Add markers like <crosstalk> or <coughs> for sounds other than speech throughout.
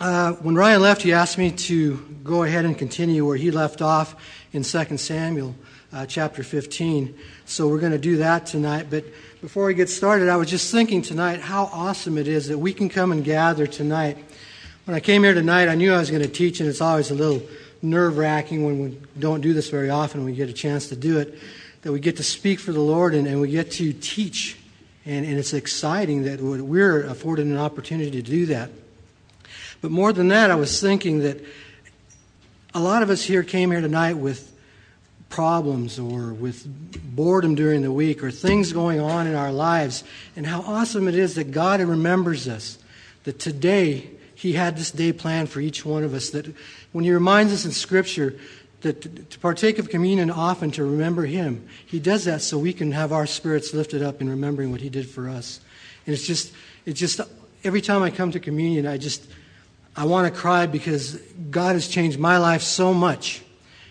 Uh, when Ryan left, he asked me to go ahead and continue where he left off in 2 Samuel uh, chapter 15. So we're going to do that tonight. But before we get started, I was just thinking tonight how awesome it is that we can come and gather tonight. When I came here tonight, I knew I was going to teach, and it's always a little nerve wracking when we don't do this very often, when we get a chance to do it, that we get to speak for the Lord and, and we get to teach. And, and it's exciting that we're afforded an opportunity to do that. But more than that, I was thinking that a lot of us here came here tonight with problems or with boredom during the week or things going on in our lives, and how awesome it is that God remembers us. That today He had this day planned for each one of us. That when He reminds us in Scripture that to partake of communion often to remember Him, He does that so we can have our spirits lifted up in remembering what He did for us. And it's just, it's just every time I come to communion, I just, I want to cry because God has changed my life so much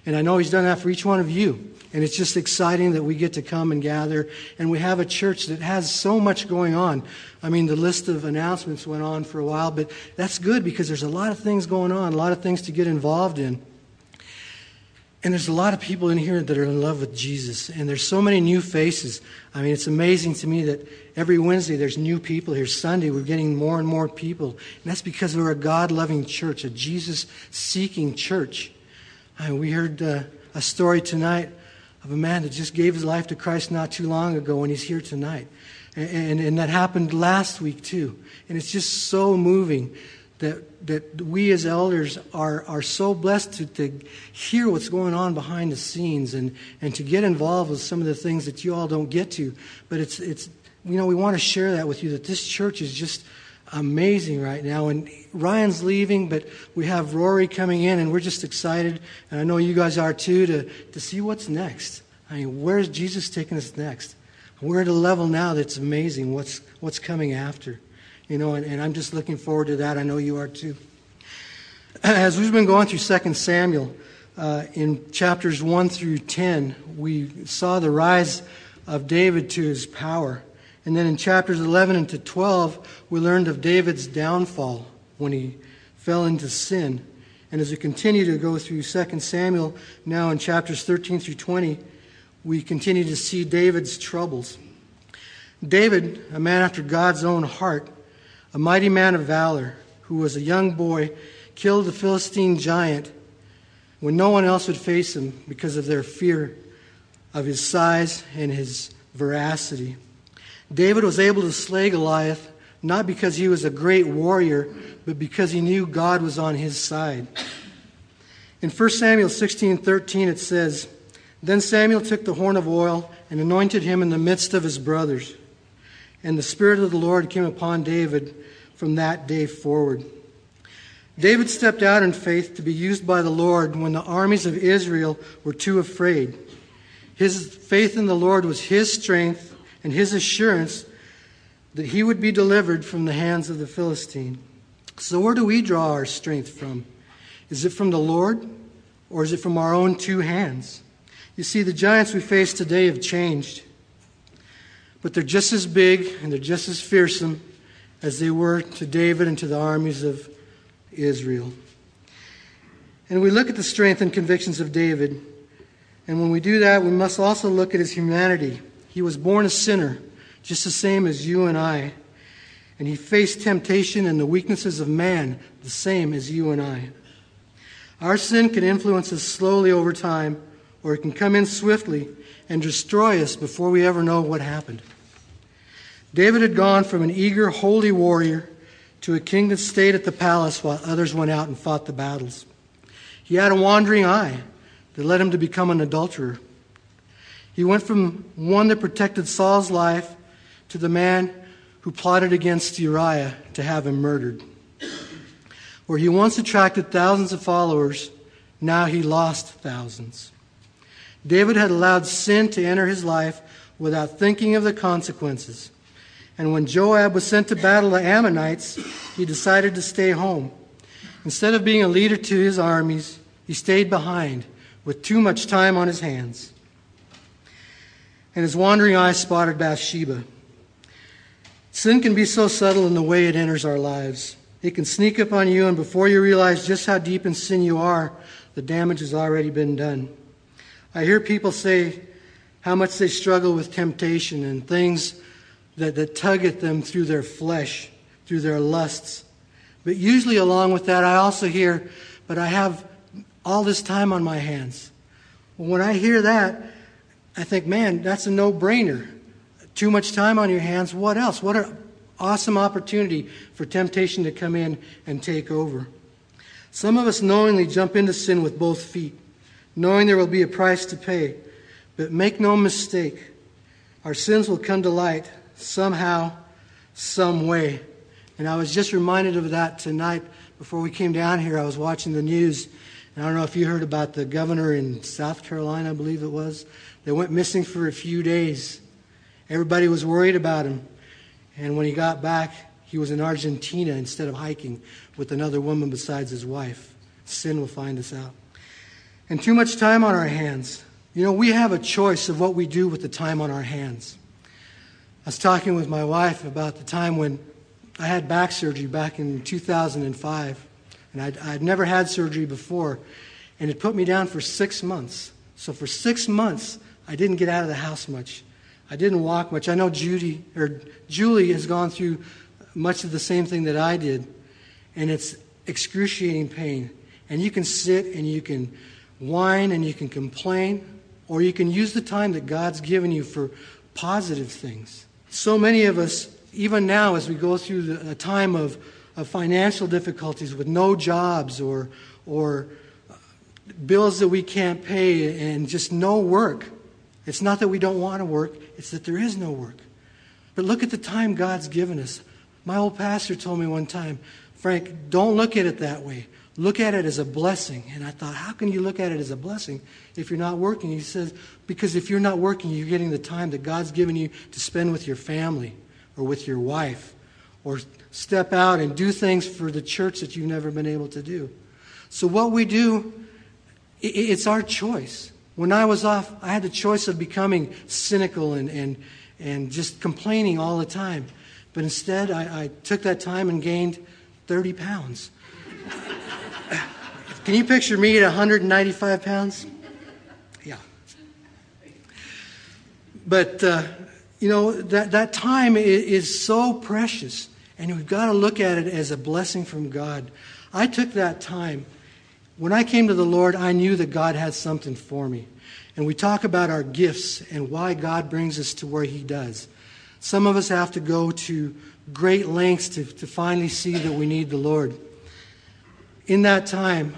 and I know He's done that for each one of you. And it's just exciting that we get to come and gather. And we have a church that has so much going on. I mean, the list of announcements went on for a while, but that's good because there's a lot of things going on, a lot of things to get involved in. And there's a lot of people in here that are in love with Jesus. And there's so many new faces. I mean, it's amazing to me that every Wednesday there's new people here. Sunday we're getting more and more people. And that's because we're a God loving church, a Jesus seeking church. We heard uh, a story tonight of a man that just gave his life to Christ not too long ago, and he's here tonight. And, and, and, that happened last week, too. And it's just so moving that, that we as elders are, are so blessed to, to hear what's going on behind the scenes and, and to get involved with some of the things that you all don't get to. But it's, it's you know, we want to share that with you that this church is just amazing right now. And Ryan's leaving, but we have Rory coming in, and we're just excited. And I know you guys are too to, to see what's next. I mean, where's Jesus taking us next? We're at a level now that's amazing what's, what's coming after. You know, and, and I'm just looking forward to that. I know you are too. <clears throat> As we've been going through 2 Samuel, uh, in chapters 1 through 10, we saw the rise of David to his power. And then in chapters 11 and to 12, we learned of David's downfall when he fell into sin. And as we continue to go through 2 Samuel, now in chapters 13 through 20, we continue to see David's troubles. David, a man after God's own heart, a mighty man of valor, who was a young boy, killed the Philistine giant when no one else would face him because of their fear of his size and his veracity. David was able to slay Goliath not because he was a great warrior, but because he knew God was on his side. In 1 Samuel 16:13 it says, "Then Samuel took the horn of oil and anointed him in the midst of his brothers. And the spirit of the Lord came upon David from that day forward." David stepped out in faith to be used by the Lord when the armies of Israel were too afraid. His faith in the Lord was his strength and his assurance that he would be delivered from the hands of the Philistine. So, where do we draw our strength from? Is it from the Lord or is it from our own two hands? You see, the giants we face today have changed, but they're just as big and they're just as fearsome as they were to David and to the armies of Israel. And we look at the strength and convictions of David, and when we do that, we must also look at his humanity. He was born a sinner, just the same as you and I. And he faced temptation and the weaknesses of man, the same as you and I. Our sin can influence us slowly over time, or it can come in swiftly and destroy us before we ever know what happened. David had gone from an eager, holy warrior to a king that stayed at the palace while others went out and fought the battles. He had a wandering eye that led him to become an adulterer. He went from one that protected Saul's life to the man who plotted against Uriah to have him murdered. Where he once attracted thousands of followers, now he lost thousands. David had allowed sin to enter his life without thinking of the consequences. And when Joab was sent to battle the Ammonites, he decided to stay home. Instead of being a leader to his armies, he stayed behind with too much time on his hands and his wandering eye spotted Bathsheba. Sin can be so subtle in the way it enters our lives. It can sneak up on you, and before you realize just how deep in sin you are, the damage has already been done. I hear people say how much they struggle with temptation and things that, that tug at them through their flesh, through their lusts. But usually, along with that, I also hear, but I have all this time on my hands. When I hear that, I think, man, that's a no brainer. Too much time on your hands. What else? What an awesome opportunity for temptation to come in and take over. Some of us knowingly jump into sin with both feet, knowing there will be a price to pay. But make no mistake, our sins will come to light somehow, some way. And I was just reminded of that tonight before we came down here. I was watching the news, and I don't know if you heard about the governor in South Carolina, I believe it was. They went missing for a few days. Everybody was worried about him. And when he got back, he was in Argentina instead of hiking with another woman besides his wife. Sin will find us out. And too much time on our hands. You know, we have a choice of what we do with the time on our hands. I was talking with my wife about the time when I had back surgery back in 2005. And I'd, I'd never had surgery before. And it put me down for six months. So for six months, I didn't get out of the house much. I didn't walk much. I know Judy or Julie has gone through much of the same thing that I did, and it's excruciating pain. And you can sit and you can whine and you can complain, or you can use the time that God's given you for positive things. So many of us, even now, as we go through the, a time of, of financial difficulties with no jobs or, or bills that we can't pay and just no work, it's not that we don't want to work, it's that there is no work. But look at the time God's given us. My old pastor told me one time, Frank, don't look at it that way. Look at it as a blessing. And I thought, how can you look at it as a blessing if you're not working? He says, because if you're not working, you're getting the time that God's given you to spend with your family or with your wife or step out and do things for the church that you've never been able to do. So, what we do, it's our choice. When I was off, I had the choice of becoming cynical and, and, and just complaining all the time. But instead, I, I took that time and gained 30 pounds. <laughs> Can you picture me at 195 pounds? Yeah. But, uh, you know, that, that time is, is so precious, and we've got to look at it as a blessing from God. I took that time. When I came to the Lord, I knew that God had something for me. And we talk about our gifts and why God brings us to where He does. Some of us have to go to great lengths to, to finally see that we need the Lord. In that time,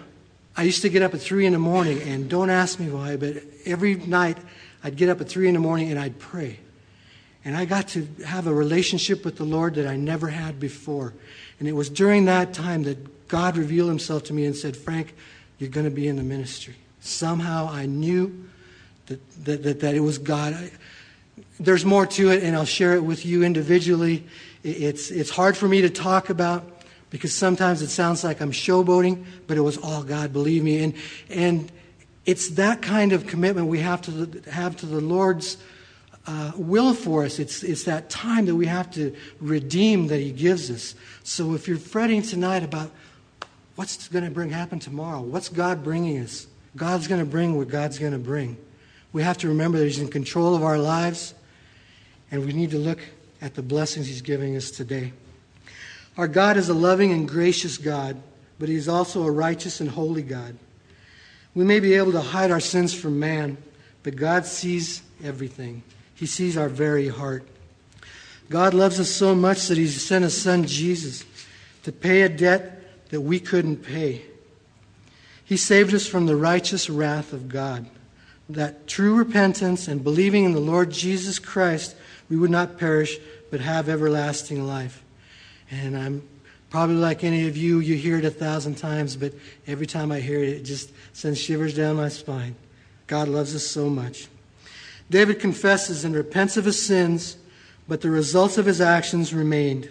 I used to get up at 3 in the morning, and don't ask me why, but every night I'd get up at 3 in the morning and I'd pray. And I got to have a relationship with the Lord that I never had before. And it was during that time that God revealed himself to me and said, Frank, you're going to be in the ministry. Somehow I knew that, that, that, that it was God. I, there's more to it, and I'll share it with you individually. It's, it's hard for me to talk about because sometimes it sounds like I'm showboating, but it was all God, believe me. And, and it's that kind of commitment we have to have to the Lord's uh, will for us. It's, it's that time that we have to redeem that He gives us. So if you're fretting tonight about what's going to bring happen tomorrow, what's God bringing us? God's going to bring what God's going to bring. We have to remember that He's in control of our lives, and we need to look at the blessings He's giving us today. Our God is a loving and gracious God, but He is also a righteous and holy God. We may be able to hide our sins from man, but God sees everything. He sees our very heart. God loves us so much that He sent His Son Jesus to pay a debt that we couldn't pay. He saved us from the righteous wrath of God, that true repentance and believing in the Lord Jesus Christ, we would not perish, but have everlasting life. And I'm probably like any of you, you hear it a thousand times, but every time I hear it, it just sends shivers down my spine. God loves us so much. David confesses and repents of his sins, but the results of his actions remained.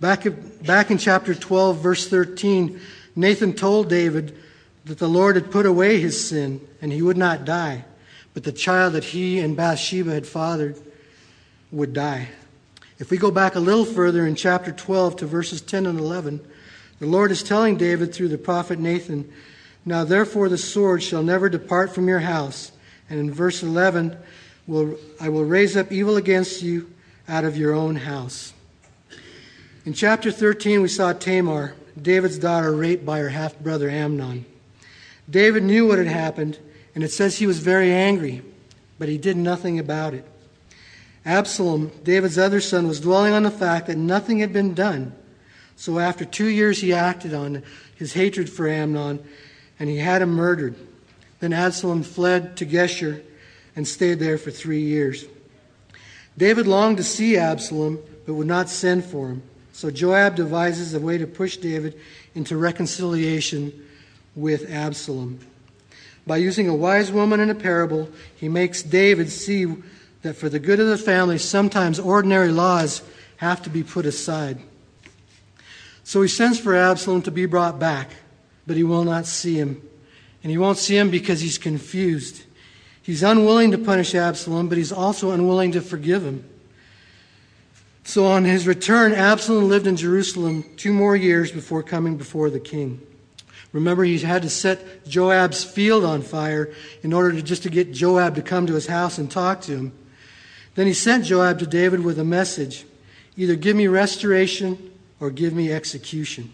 Back, back in chapter 12, verse 13, Nathan told David that the Lord had put away his sin and he would not die, but the child that he and Bathsheba had fathered would die. If we go back a little further in chapter 12 to verses 10 and 11, The Lord is telling David through the prophet Nathan, Now therefore the sword shall never depart from your house. And in verse 11, will, I will raise up evil against you out of your own house. In chapter 13, we saw Tamar, David's daughter, raped by her half brother Amnon. David knew what had happened, and it says he was very angry, but he did nothing about it. Absalom, David's other son, was dwelling on the fact that nothing had been done. So after two years, he acted on his hatred for Amnon, and he had him murdered. Then Absalom fled to Geshur and stayed there for three years. David longed to see Absalom, but would not send for him. So Joab devises a way to push David into reconciliation with Absalom. By using a wise woman in a parable, he makes David see that for the good of the family, sometimes ordinary laws have to be put aside. So he sends for Absalom to be brought back, but he will not see him. And he won't see him because he's confused. He's unwilling to punish Absalom, but he's also unwilling to forgive him. So on his return, Absalom lived in Jerusalem two more years before coming before the king. Remember, he had to set Joab's field on fire in order to just to get Joab to come to his house and talk to him. Then he sent Joab to David with a message either give me restoration or give me execution.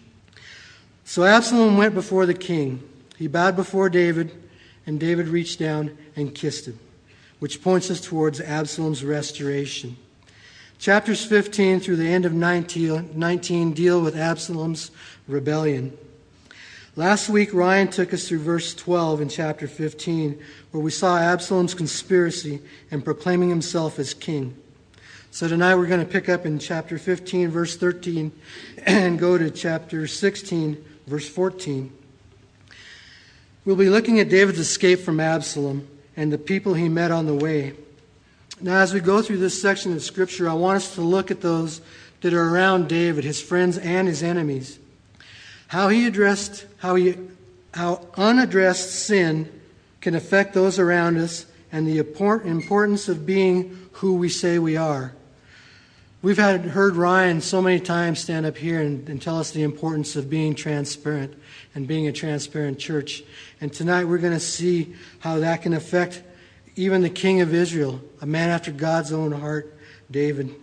So Absalom went before the king. He bowed before David, and David reached down and kissed him, which points us towards Absalom's restoration. Chapters 15 through the end of 19 deal with Absalom's rebellion. Last week, Ryan took us through verse 12 in chapter 15, where we saw Absalom's conspiracy and proclaiming himself as king. So tonight we're going to pick up in chapter 15, verse 13, <clears throat> and go to chapter 16, verse 14. We'll be looking at David's escape from Absalom and the people he met on the way. Now, as we go through this section of Scripture, I want us to look at those that are around David, his friends and his enemies. How he addressed, how, he, how unaddressed sin can affect those around us, and the importance of being who we say we are. We've had, heard Ryan so many times stand up here and, and tell us the importance of being transparent and being a transparent church. And tonight we're going to see how that can affect even the king of Israel, a man after God's own heart, David.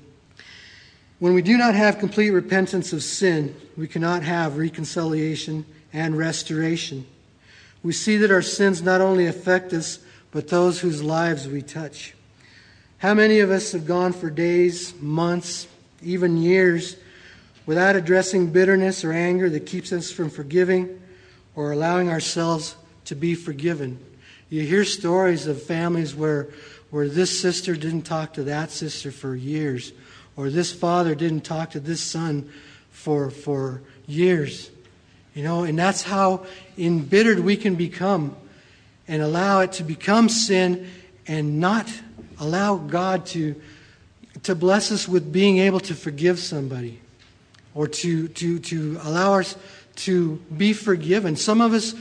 When we do not have complete repentance of sin, we cannot have reconciliation and restoration. We see that our sins not only affect us, but those whose lives we touch. How many of us have gone for days, months, even years without addressing bitterness or anger that keeps us from forgiving or allowing ourselves to be forgiven? You hear stories of families where, where this sister didn't talk to that sister for years, or this father didn't talk to this son for, for years. You know, and that's how embittered we can become and allow it to become sin and not allow God to, to bless us with being able to forgive somebody or to, to, to allow us to be forgiven. Some of us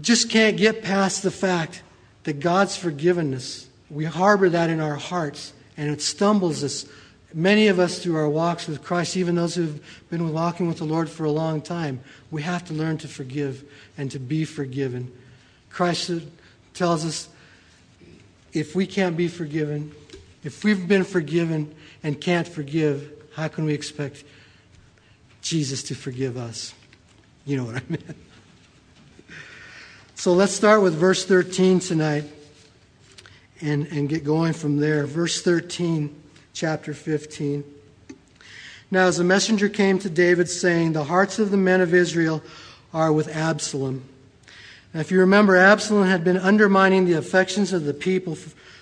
just can't get past the fact that God's forgiven us. We harbor that in our hearts, and it stumbles us. Many of us, through our walks with Christ, even those who've been walking with the Lord for a long time, we have to learn to forgive and to be forgiven. Christ tells us if we can't be forgiven, if we've been forgiven and can't forgive, how can we expect Jesus to forgive us? You know what I mean. So let's start with verse 13 tonight and, and get going from there. Verse 13, chapter 15. Now, as a messenger came to David, saying, The hearts of the men of Israel are with Absalom. Now, if you remember, Absalom had been undermining the affections of the people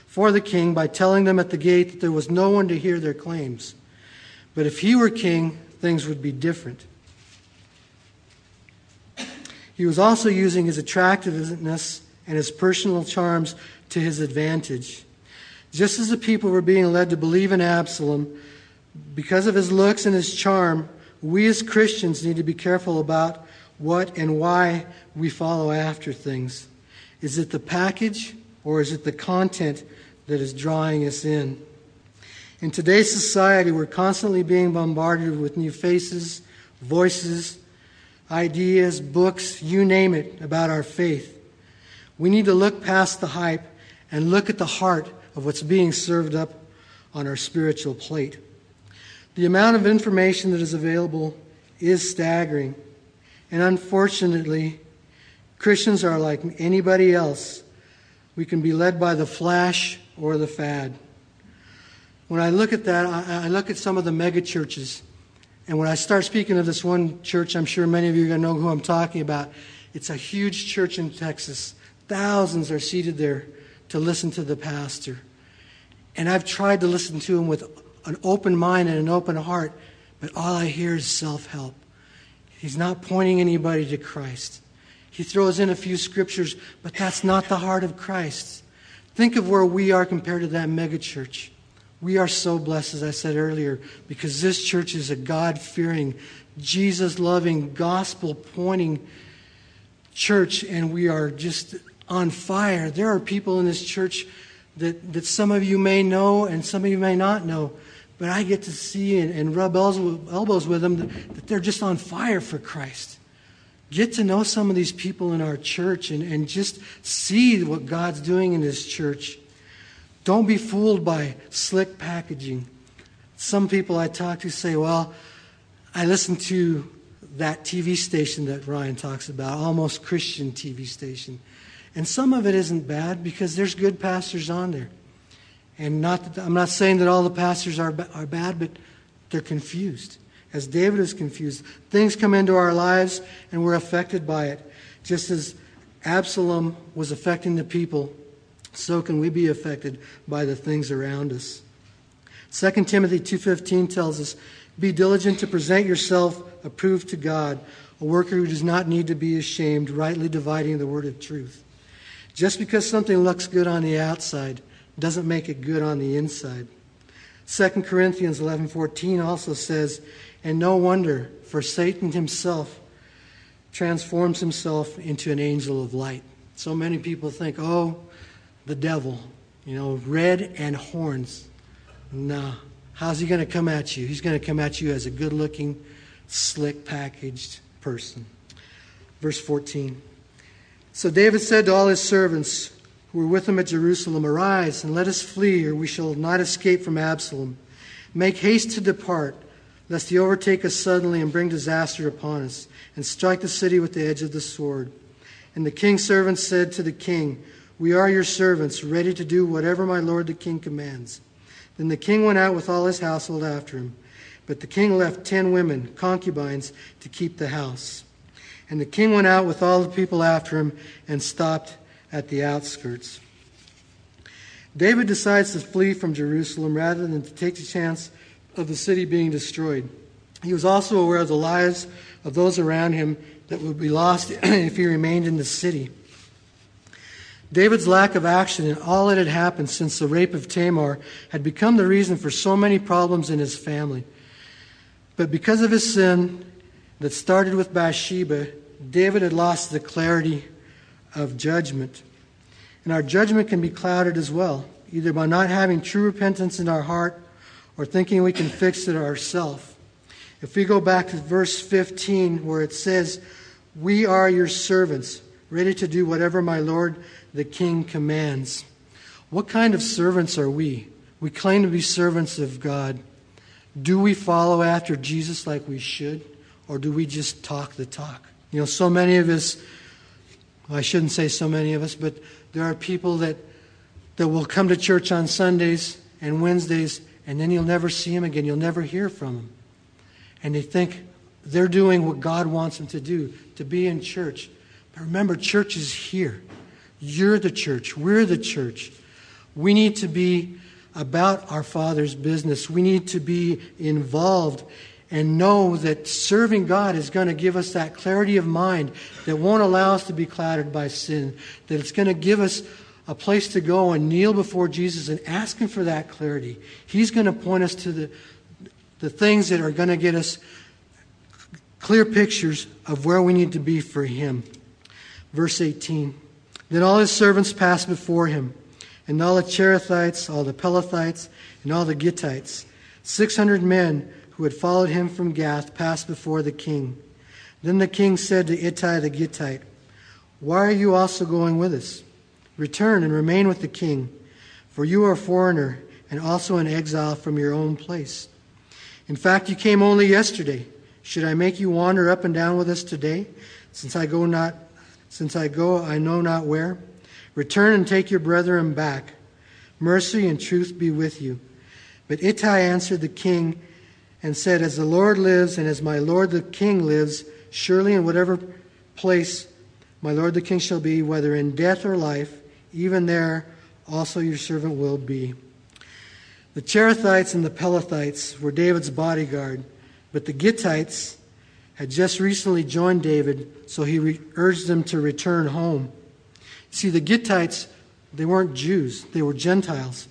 for the king by telling them at the gate that there was no one to hear their claims. But if he were king, things would be different. He was also using his attractiveness and his personal charms to his advantage. Just as the people were being led to believe in Absalom, because of his looks and his charm, we as Christians need to be careful about what and why we follow after things. Is it the package or is it the content that is drawing us in? In today's society, we're constantly being bombarded with new faces, voices, ideas, books, you name it, about our faith. We need to look past the hype and look at the heart of what's being served up on our spiritual plate. The amount of information that is available is staggering. And unfortunately, Christians are like anybody else. We can be led by the flash or the fad. When I look at that, I, look at some of the mega churches. And when I start speaking of this one church, I'm sure many of you are going to know who I'm talking about. It's a huge church in Texas. Thousands are seated there to listen to the pastor. And I've tried to listen to him with an open mind and an open heart, but all I hear is self help. He's not pointing anybody to Christ. He throws in a few scriptures, but that's not the heart of Christ. Think of where we are compared to that megachurch. We are so blessed, as I said earlier, because this church is a God fearing, Jesus loving, gospel pointing church, and we are just on fire. There are people in this church that, that some of you may know and some of you may not know, but I get to see and, and rub elbows with them that, that, they're just on fire for Christ. Get to know some of these people in our church and, and just see what God's doing in this church. Don't be fooled by slick packaging. Some people I talk to say, well, I listen to that TV station that Ryan talks about, almost Christian TV station. And some of it isn't bad because there's good pastors on there. And not that, I'm not saying that all the pastors are, are bad, but they're confused. As David is confused, things come into our lives and we're affected by it. Just as Absalom was affecting the people, so can we be affected by the things around us. 2 Timothy 2:15 tells us, "Be diligent to present yourself approved to God, a worker who does not need to be ashamed, rightly dividing the word of truth." Just because something looks good on the outside doesn't make it good on the inside. 2 Corinthians 11:14 also says, "And no wonder, for Satan himself transforms himself into an angel of light." So many people think, "Oh, the devil, you know, red and horns." Nah. How's he going to come at you? He's going to come at you as a good-looking, slick packaged person. Verse 14. So David said to all his servants who were with him at Jerusalem, Arise and let us flee, or we shall not escape from Absalom. Make haste to depart, lest he overtake us suddenly and bring disaster upon us, and strike the city with the edge of the sword. And the king's servants said to the king, We are your servants, ready to do whatever my lord the king commands. Then the king went out with all his household after him. But the king left ten women, concubines, to keep the house. And the king went out with all the people after him and stopped at the outskirts. David decides to flee from Jerusalem rather than to take the chance of the city being destroyed. He was also aware of the lives of those around him that would be lost <clears throat> if he remained in the city. David's lack of action in all that had happened since the rape of Tamar had become the reason for so many problems in his family. But because of his sin that started with Bathsheba, David had lost the clarity of judgment. And our judgment can be clouded as well, either by not having true repentance in our heart or thinking we can fix it ourselves. If we go back to verse 15, where it says, We are your servants, ready to do whatever my Lord the King commands. What kind of servants are we? We claim to be servants of God. Do we follow after Jesus like we should, or do we just talk the talk? You know, so many of us, I shouldn't say so many of us, but there are people that, that will come to church on Sundays and Wednesdays, and then you'll never see them again. You'll never hear from them. And they think they're doing what God wants them to do, to be in church. But remember, church is here. You're the church. We're the church. We need to be about our Father's business. We need to be involved and know that serving God is going to give us that clarity of mind that won't allow us to be clouded by sin, that it's going to give us a place to go and kneel before Jesus and ask Him for that clarity. He's going to point us to the, the things that are going to get us clear pictures of where we need to be for Him. Verse 18 Then all His servants passed before Him, and all the Cherethites, all the Pelethites, and all the Gittites, 600 men who had followed him from Gath passed before the king. Then the king said to Ittai the Gittite, Why are you also going with us? Return and remain with the king, for you are a foreigner and also an exile from your own place. In fact, you came only yesterday. Should I make you wander up and down with us today, since I go not since I go I know not where? Return and take your brethren back. Mercy and truth be with you. But Ittai answered the king and said, As the Lord lives, and as my lord the king lives, surely in whatever place my lord the king shall be, whether in death or life, even there also your servant will be. The Cherethites and the Pelethites were David's bodyguard, but the Gittites had just recently joined David, so he re- urged them to return home. See, the Gittites, they weren't Jews, they were Gentiles.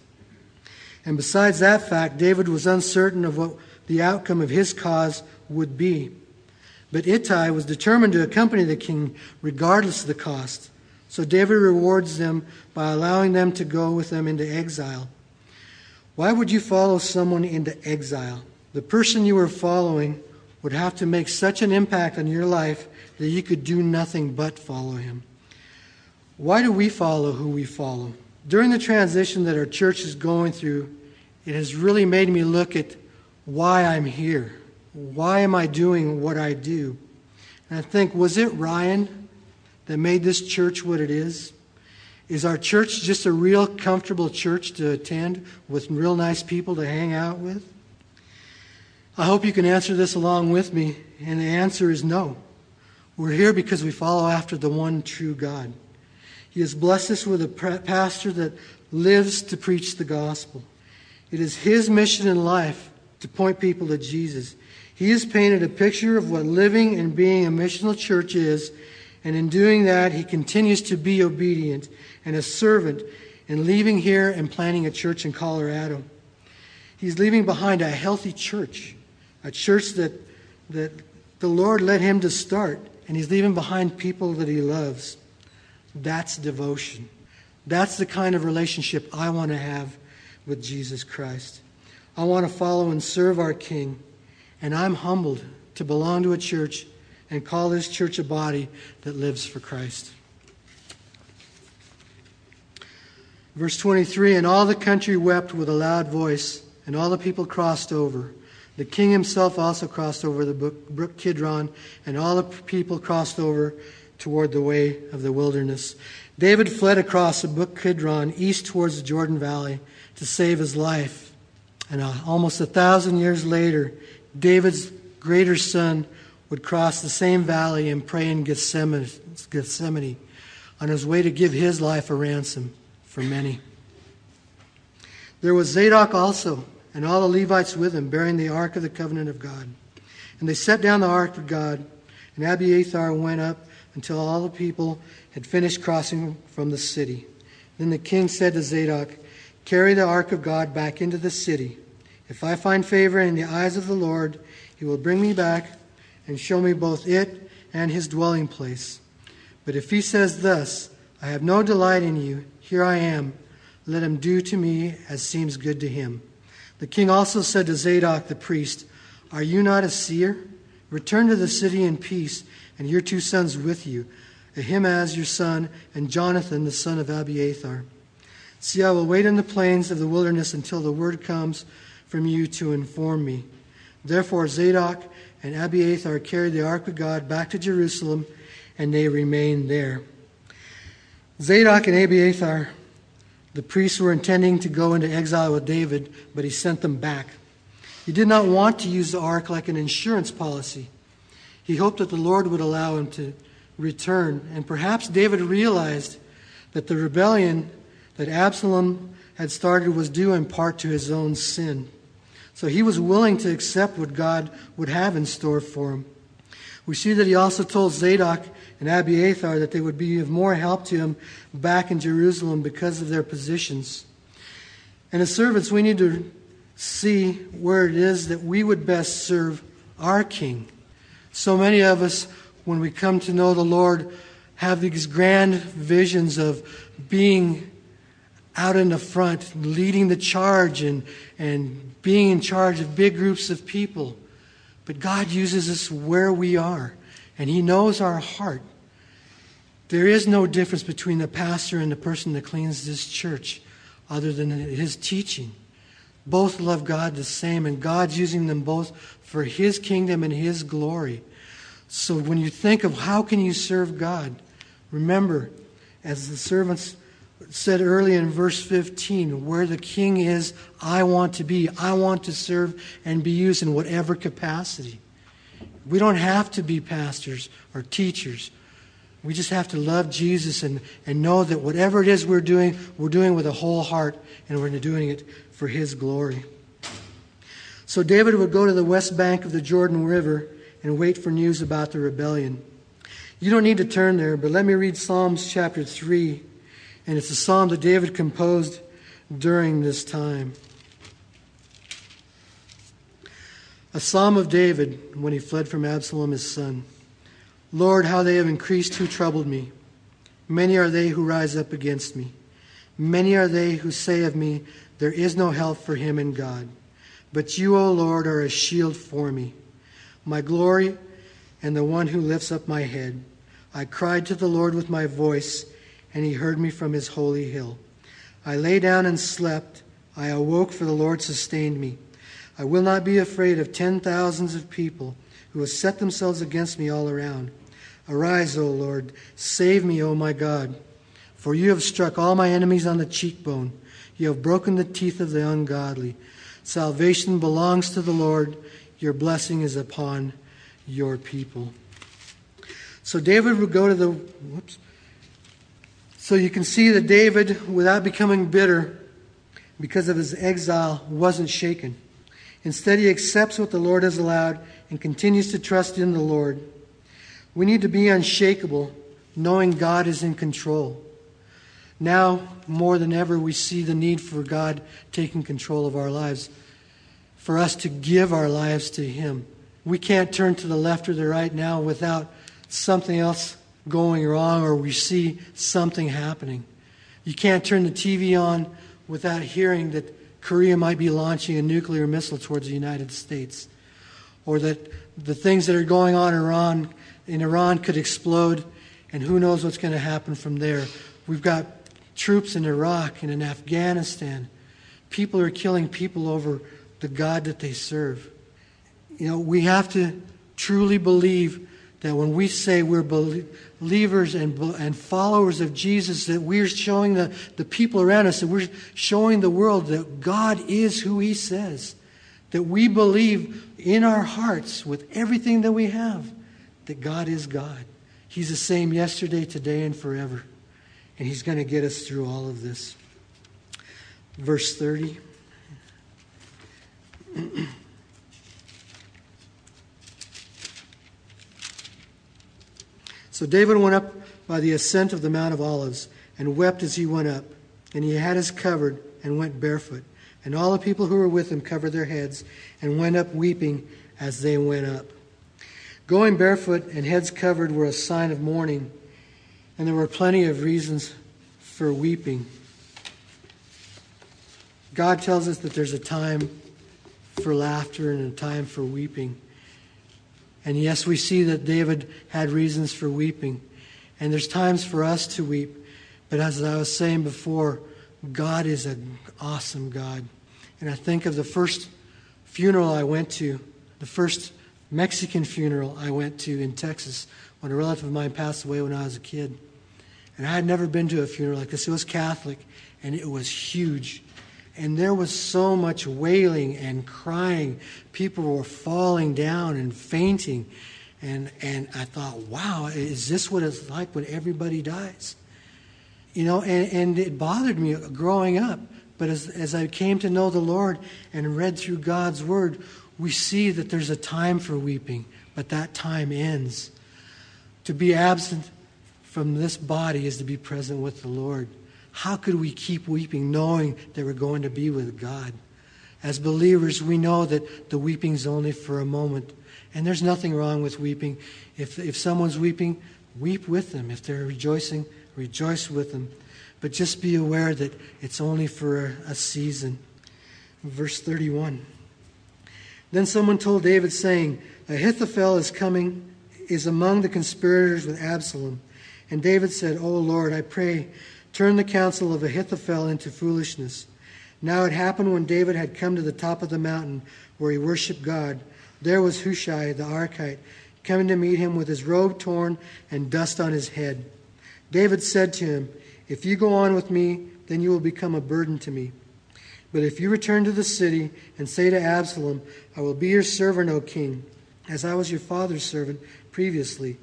And besides that fact, David was uncertain of what the outcome of his cause would be. But Ittai was determined to accompany the king regardless of the cost. So David rewards them by allowing them to go with them into exile. Why would you follow someone into exile? The person you were following would have to make such an impact on your life that you could do nothing but follow him. Why do we follow who we follow? During the transition that our church is going through, it has really made me look at why I'm here. Why am I doing what I do? And I think, was it Ryan that made this church what it is? Is our church just a real comfortable church to attend with real nice people to hang out with? I hope you can answer this along with me, and the answer is no. We're here because we follow after the one true God. He has blessed us with a pastor that lives to preach the gospel. It is his mission in life to point people to Jesus. He has painted a picture of what living and being a missional church is, and in doing that, he continues to be obedient and a servant in leaving here and planting a church in Colorado. He's leaving behind a healthy church, a church that, that the Lord led him to start, and he's leaving behind people that he loves. That's devotion. That's the kind of relationship I want to have with Jesus Christ. I want to follow and serve our King, and I'm humbled to belong to a church and call this church a body that lives for Christ. Verse 23 And all the country wept with a loud voice, and all the people crossed over. The king himself also crossed over the brook Kidron, and all the people crossed over toward the way of the wilderness. David fled across the brook Kidron east towards the Jordan Valley to save his life. And uh, almost a thousand years later, David's greater son would cross the same valley and pray in Gethsemane, Gethsemane on his way to give his life a ransom for many. There was Zadok also, and all the Levites with him, bearing the ark of the covenant of God. And they set down the ark of God, and Abiathar went up until all the people had finished crossing from the city. Then the king said to Zadok, Carry the ark of God back into the city. If I find favor in the eyes of the Lord, he will bring me back and show me both it and his dwelling place. But if he says thus, I have no delight in you, here I am, let him do to me as seems good to him. The king also said to Zadok the priest, Are you not a seer? Return to the city in peace, and your two sons with you, Ahimaaz your son, and Jonathan the son of Abiathar. See, I will wait in the plains of the wilderness until the word comes from you to inform me. Therefore, Zadok and Abiathar carried the ark of God back to Jerusalem, and they remained there. Zadok and Abiathar, the priests, were intending to go into exile with David, but he sent them back. He did not want to use the ark like an insurance policy. He hoped that the Lord would allow him to return, and perhaps David realized that the rebellion that Absalom had started was due in part to his own sin. So he was willing to accept what God would have in store for him. We see that he also told Zadok and Abiathar that they would be of more help to him back in Jerusalem because of their positions. And as servants, we need to see where it is that we would best serve our King. So many of us, when we come to know the Lord, have these grand visions of being out in the front, leading the charge and, and being in charge of big groups of people. But God uses us where we are. and He knows our heart. There is no difference between the pastor and the person that cleans this church other than his teaching. Both love God the same, and God's using them both for his kingdom and his glory. So when you think of how can you serve God, remember, as the servants said early in verse 15, where the king is, I want to be. I want to serve and be used in whatever capacity. We don't have to be pastors or teachers. We just have to love Jesus and, and know that whatever it is we're doing, we're doing with a whole heart and we're doing it for His glory. So David would go to the west bank of the Jordan River and wait for news about the rebellion. You don't need to turn there, but let me read Psalms chapter 3. And it's a psalm that David composed during this time. A psalm of David when he fled from Absalom, his son. Lord, how they have increased who troubled me. Many are they who rise up against me. Many are they who say of me, There is no help for him in God. But you, O Lord, are a shield for me, my glory and the one who lifts up my head. I cried to the Lord with my voice, and he heard me from his holy hill. I lay down and slept. I awoke, for the Lord sustained me. I will not be afraid of ten thousands of people who have set themselves against me all around. Arise, O Lord, save me, O my God. For you have struck all my enemies on the cheekbone. You have broken the teeth of the ungodly. Salvation belongs to the Lord. Your blessing is upon your people. So David would go to the. Whoops. So you can see that David, without becoming bitter because of his exile, wasn't shaken. Instead, he accepts what the Lord has allowed and continues to trust in the Lord. We need to be unshakable, knowing God is in control. Now, more than ever, we see the need for God taking control of our lives, for us to give our lives to Him. We can't turn to the left or the right now without something else going wrong or we see something happening. You can't turn the TV on without hearing that Korea might be launching a nuclear missile towards the United States, or that the things that are going on in Iran in Iran could explode, and who knows what's going to happen from there. We've got troops in Iraq and in Afghanistan. People are killing people over the God that they serve. You know, we have to truly believe that when we say we're believers and, and followers of Jesus, that we're showing the, the people around us, that we're showing the world that God is who He says. That we believe in our hearts with everything that we have that God is God. He's the same yesterday, today, and forever. And He's going to get us through all of this. Verse 30. <clears throat> so David went up by the ascent of the Mount of Olives and wept as he went up. And he had his covered and went barefoot. And all the people who were with him covered their heads and went up weeping as they went up. Going barefoot and heads covered were a sign of mourning, and there were plenty of reasons for weeping. God tells us that there's a time for laughter and a time for weeping. And yes, we see that David had reasons for weeping. And there's times for us to weep. But as I was saying before, God is an awesome God. And I think of the first funeral I went to, the first Mexican funeral I went to in Texas when a relative of mine passed away when I was a kid. And I had never been to a funeral like this. It was Catholic, and it was huge. And there was so much wailing and crying. People were falling down and fainting. And, and I thought, wow, is this what it's like when everybody dies? You know, and, and it bothered me growing up. But as, as I came to know the Lord and read through God's Word, we see that there's a time for weeping, but that time ends. To be absent from this body is to be present with the Lord. How could we keep weeping knowing that we're going to be with God? As believers, we know that the weeping is only for a moment. And there's nothing wrong with weeping. If, if someone's weeping, weep with them. If they're rejoicing, rejoice with them. But just be aware that it's only for a season. Verse 31. Then someone told David, saying, Ahithophel is coming, is among the conspirators with Absalom. And David said, O Lord, I pray, turn the counsel of Ahithophel into foolishness. Now it happened when David had come to the top of the mountain where he worshipped God, there was Hushai the Archite coming to meet him with his robe torn and dust on his head. David said to him, If you go on with me, then you will become a burden to me. But if you return to the city and say to Absalom, I will be your servant, O king, as I was your father's servant previously,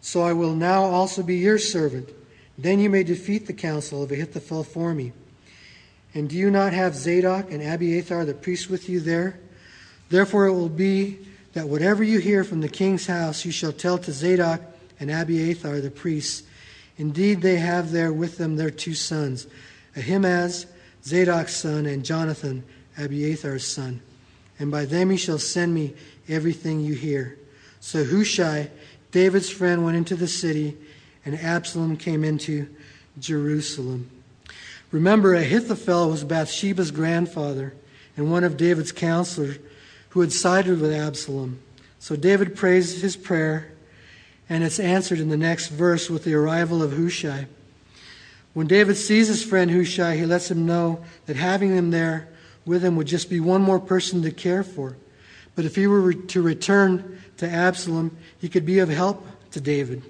so I will now also be your servant. Then you may defeat the counsel of Ahithophel for me. And do you not have Zadok and Abiathar the priests with you there? Therefore it will be that whatever you hear from the king's house, you shall tell to Zadok and Abiathar the priests. Indeed, they have there with them their two sons, Ahimaaz Zadok's son, and Jonathan, Abiathar's son. And by them he shall send me everything you hear. So Hushai, David's friend, went into the city, and Absalom came into Jerusalem. Remember, Ahithophel was Bathsheba's grandfather and one of David's counselors who had sided with Absalom. So David prays his prayer, and it's answered in the next verse with the arrival of Hushai. When David sees his friend Hushai, he lets him know that having him there with him would just be one more person to care for. But if he were to return to Absalom, he could be of help to David.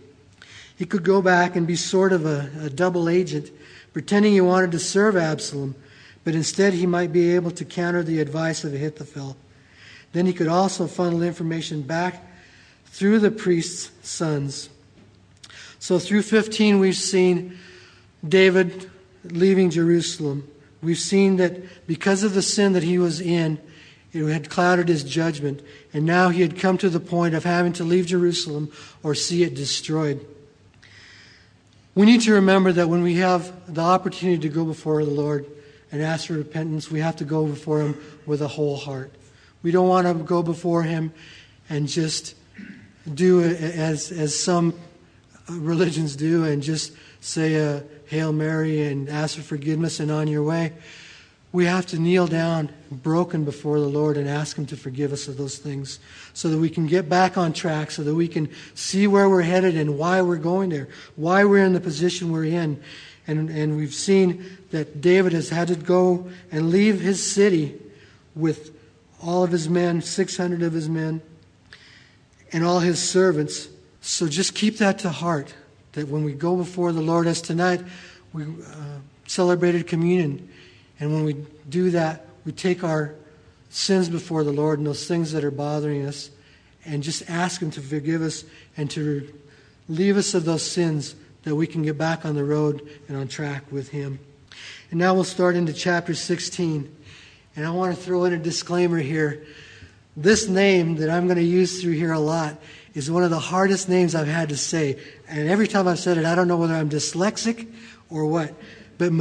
He could go back and be sort of a, a double agent, pretending he wanted to serve Absalom, but instead he might be able to counter the advice of Ahithophel. Then he could also funnel information back through the priest's sons. So through 15, we've seen David leaving Jerusalem, we've seen that because of the sin that he was in, it had clouded his judgment, and now he had come to the point of having to leave Jerusalem or see it destroyed. We need to remember that when we have the opportunity to go before the Lord and ask for repentance, we have to go before Him with a whole heart. We don't want to go before Him and just do as, as some religions do and just say a Hail Mary and ask for forgiveness and on your way. We have to kneel down broken before the Lord and ask Him to forgive us of those things so that we can get back on track, so that we can see where we're headed and why we're going there, why we're in the position we're in. And, and we've seen that David has had to go and leave his city with all of his men, 600 of his men, and all his servants. So just keep that to heart that when we go before the Lord, as tonight we uh, celebrated communion, and when we do that, we take our sins before the Lord and those things that are bothering us, and just ask Him to forgive us and to leave us of those sins that we can get back on the road and on track with Him. And now we'll start into chapter 16. And I want to throw in a disclaimer here. This name that I'm going to use through here a lot is one of the hardest names I've had to say. And every time I've said it, I don't know whether I'm dyslexic or what. But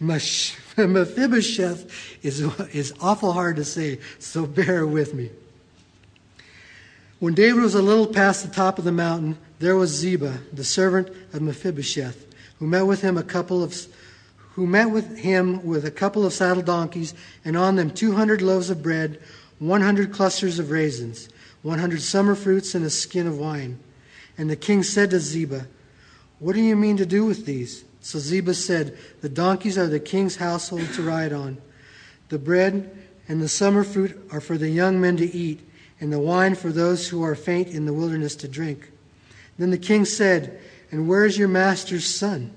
Mephibosheth is, is awful hard to say, so bear with me. When David was a little past the top of the mountain, there was Ziba, the servant of Mephibosheth, who met with him a couple of who met with him with a couple of saddle donkeys, and on them two hundred loaves of bread, one hundred clusters of raisins, one hundred summer fruits, and a skin of wine. And the king said to Ziba, What do you mean to do with these? So Ziba said, The donkeys are the king's household to ride on. The bread and the summer fruit are for the young men to eat, and the wine for those who are faint in the wilderness to drink. Then the king said, And where is your master's son?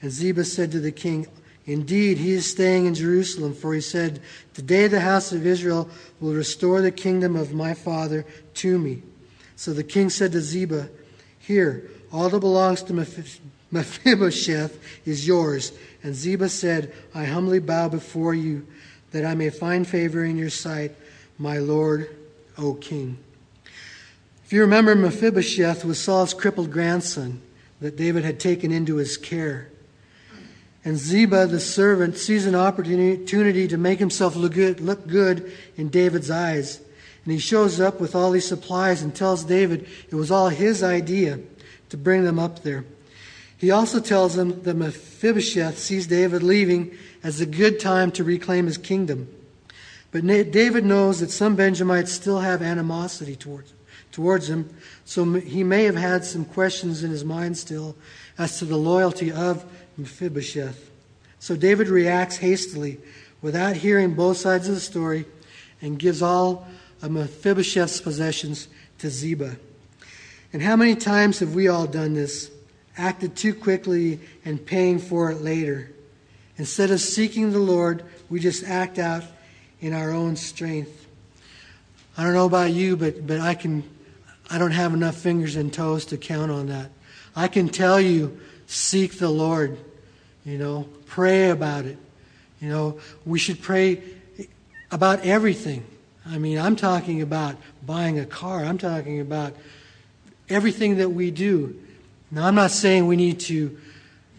And Ziba said to the king, Indeed, he is staying in Jerusalem, for he said, Today the house of Israel will restore the kingdom of my father to me. So the king said to Ziba, Here, all that belongs to Mephibosheth is yours. And Ziba said, I humbly bow before you, that I may find favor in your sight, my lord, O king. If you remember, Mephibosheth was Saul's crippled grandson that David had taken into his care. And Ziba, the servant, sees an opportunity to make himself look good, look good in David's eyes. And he shows up with all these supplies and tells David it was all his idea to bring them up there. He also tells him that Mephibosheth sees David leaving as a good time to reclaim his kingdom. But David knows that some Benjamites still have animosity towards, towards him. So he may have had some questions in his mind still as to the loyalty of Mephibosheth. So David reacts hastily without hearing both sides of the story and gives all of Mephibosheth's possessions to Ziba. And how many times have we all done this? Acted too quickly and paying for it later. Instead of seeking the Lord, we just act out in our own strength. I don't know about you, but, but I can I don't have enough fingers and toes to count on that. I can tell you, seek the Lord. You know, pray about it. You know, we should pray about everything. I mean, I'm talking about buying a car. I'm talking about everything that we do. Now, I'm not saying we need to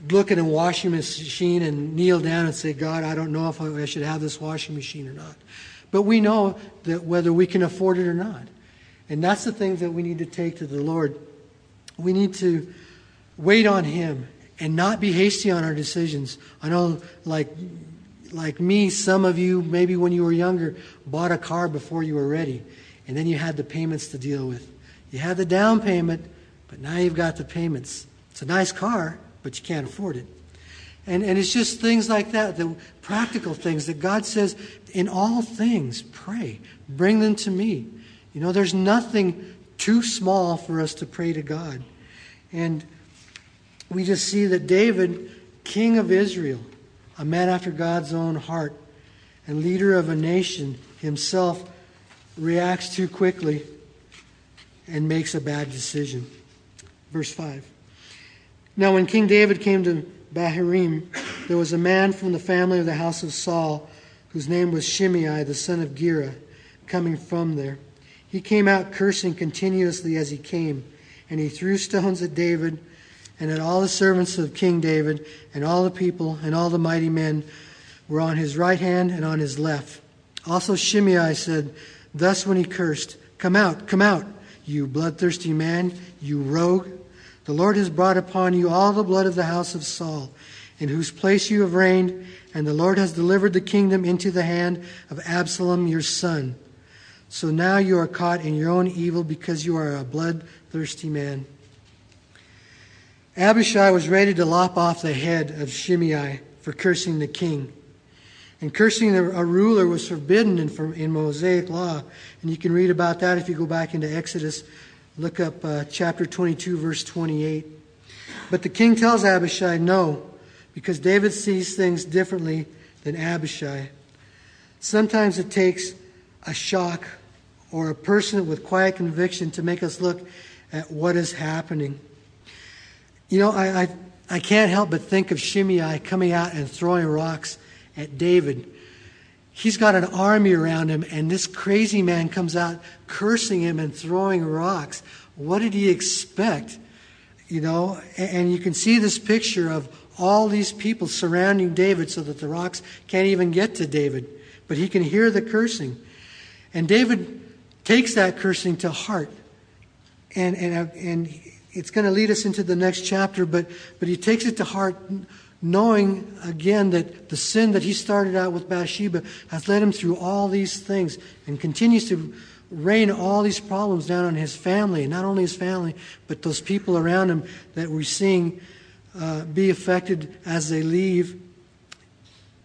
look at a washing machine and kneel down and say, God, I don't know if I should have this washing machine or not. But we know that whether we can afford it or not. And that's the thing that we need to take to the Lord. We need to wait on Him and not be hasty on our decisions. I know, like, like me, some of you, maybe when you were younger, bought a car before you were ready. And then you had the payments to deal with. You had the down payment, but now you've got the payments. It's a nice car, but you can't afford it. And, and it's just things like that, the practical things that God says, in all things, pray. Bring them to me. You know, there's nothing too small for us to pray to God. And we just see that David, king of Israel, a man after God's own heart, and leader of a nation himself, reacts too quickly and makes a bad decision. Verse 5. Now, when King David came to Bahurim, there was a man from the family of the house of Saul, whose name was Shimei, the son of Gera, coming from there. He came out cursing continuously as he came, and he threw stones at David and at all the servants of King David, and all the people and all the mighty men were on his right hand and on his left. Also Shimei said, thus when he cursed, Come out, come out, you bloodthirsty man, you rogue. The Lord has brought upon you all the blood of the house of Saul, in whose place you have reigned, and the Lord has delivered the kingdom into the hand of Absalom your son. So now you are caught in your own evil because you are a bloodthirsty man. Abishai was ready to lop off the head of Shimei for cursing the king. And cursing a ruler was forbidden in, Mosaic law. And you can read about that if you go back into Exodus. Look up uh, chapter 22, verse 28. But the king tells Abishai no, because David sees things differently than Abishai. Sometimes it takes a shock or a person with quiet conviction to make us look at what is happening. You know, I, I, I can't help but think of Shimei coming out and throwing rocks at David. He's got an army around him, and this crazy man comes out cursing him and throwing rocks. What did he expect? You know, and, you can see this picture of all these people surrounding David so that the rocks can't even get to David. But he can hear the cursing. And David takes that cursing to heart. And, and, and it's going to lead us into the next chapter, but, but he takes it to heart, knowing again that the sin that he started out with Bathsheba has led him through all these things and continues to rain all these problems down on his family, not only his family, but those people around him that we're seeing uh, be affected as they leave.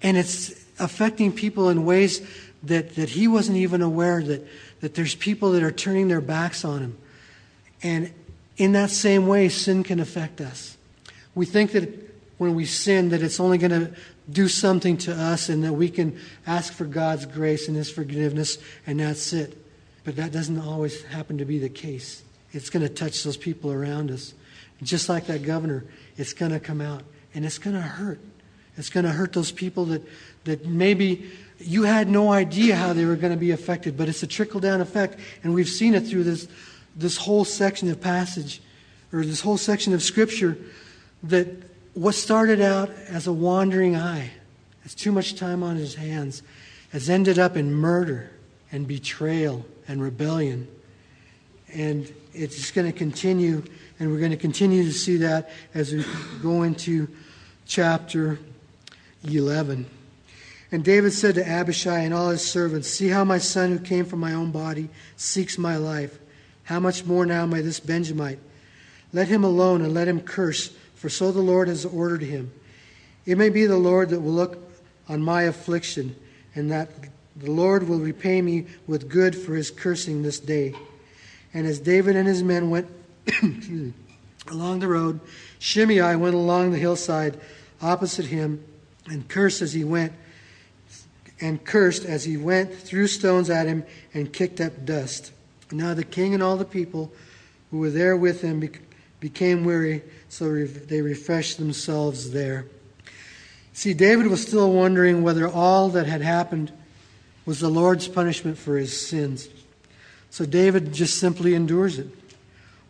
And it's affecting people in ways that, that he wasn't even aware that that there's people that are turning their backs on him. And in that same way, sin can affect us. We think that when we sin, that it's only going to do something to us and that we can ask for God's grace and His forgiveness, and that's it. But that doesn't always happen to be the case. It's going to touch those people around us. Just like that governor, it's going to come out and it's going to hurt. It's going to hurt those people that, that maybe you had no idea how they were going to be affected, but it's a trickle down effect, and we've seen it through this, this whole section of passage, or this whole section of Scripture, that what started out as a wandering eye, as too much time on his hands, has ended up in murder and betrayal and rebellion. And it's just going to continue, and we're going to continue to see that as we go into chapter 11. And David said to Abishai and all his servants, See how my son who came from my own body seeks my life. How much more now may this Benjamite? Let him alone and let him curse, for so the Lord has ordered him. It may be the Lord that will look on my affliction, and that the Lord will repay me with good for his cursing this day. And as David and his men went <coughs> along the road, Shimei went along the hillside opposite him and cursed as he went and cursed as he went, threw stones at him, and kicked up dust. Now the king and all the people who were there with him became weary, so they refreshed themselves there. See, David was still wondering whether all that had happened was the Lord's punishment for his sins. So David just simply endures it.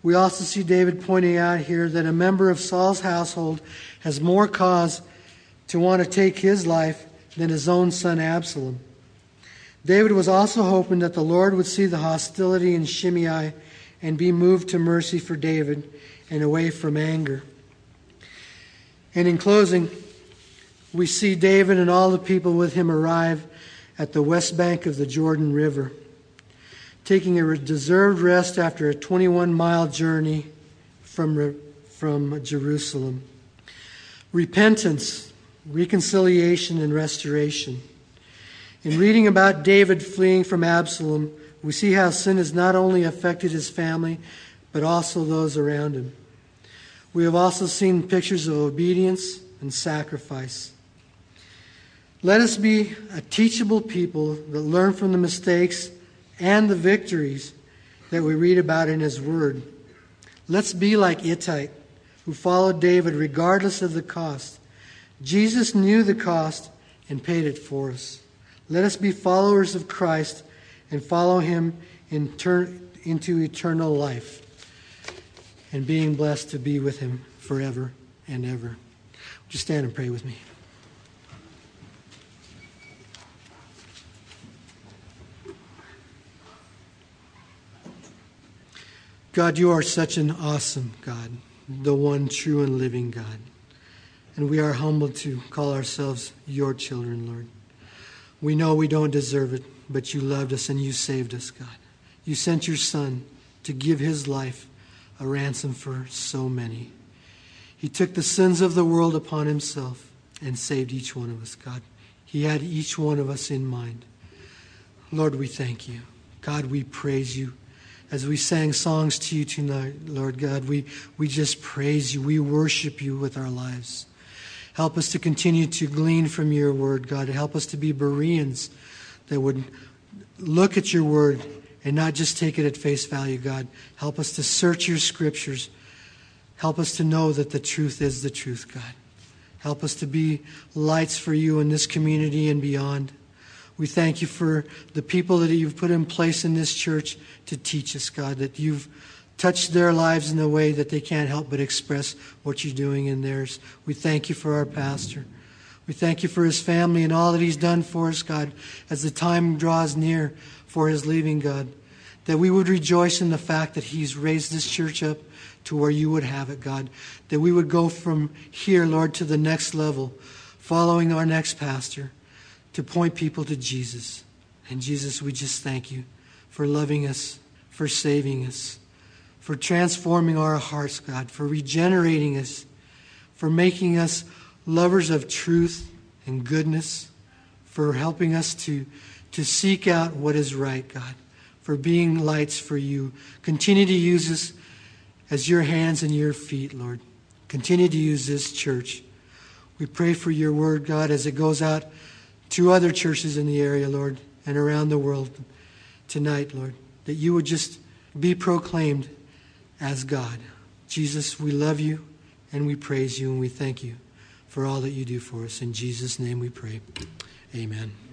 We also see David pointing out here that a member of Saul's household has more cause to want to take his life than his own son Absalom. David was also hoping that the Lord would see the hostility in Shimei and be moved to mercy for David and away from anger. And in closing, we see David and all the people with him arrive at the west bank of the Jordan River, taking a deserved rest after a 21 mile journey from, from Jerusalem. Repentance reconciliation and restoration. In reading about David fleeing from Absalom, we see how sin has not only affected his family, but also those around him. We have also seen pictures of obedience and sacrifice. Let us be a teachable people that learn from the mistakes and the victories that we read about in his word. Let's be like Ittai, who followed David regardless of the cost Jesus knew the cost and paid it for us. Let us be followers of Christ and follow him in turn, into eternal life and being blessed to be with him forever and ever. Just stand and pray with me. God, you are such an awesome God, the one true and living God. And we are humbled to call ourselves your children, Lord. We know we don't deserve it, but you loved us and you saved us, God. You sent your Son to give his life a ransom for so many. He took the sins of the world upon himself and saved each one of us, God. He had each one of us in mind. Lord, we thank you. God, we praise you. As we sang songs to you tonight, Lord God, we, we just praise you. We worship you with our lives. Help us to continue to glean from your word, God. Help us to be Bereans that would look at your word and not just take it at face value, God. Help us to search your scriptures. Help us to know that the truth is the truth, God. Help us to be lights for you in this community and beyond. We thank you for the people that you've put in place in this church to teach us, God, that you've touched their lives in a way that they can't help but express what you're doing in theirs. We thank you for our pastor. We thank you for his family and all that he's done for us, God, as the time draws near for his leaving, God. That we would rejoice in the fact that he's raised this church up to where you would have it, God. That we would go from here, Lord, to the next level, following our next pastor, to point people to Jesus. And Jesus, we just thank you for loving us, for saving us for transforming our hearts, God, for regenerating us, for making us lovers of truth and goodness, for helping us to, to seek out what is right, God, for being lights for you. Continue to use us as your hands and your feet, Lord. Continue to use this church. We pray for your word, God, as it goes out to other churches in the area, Lord, and around the world tonight, Lord, that you would just be proclaimed as God. Jesus, we love you and we praise you and we thank you for all that you do for us. In Jesus' name we pray. Amen.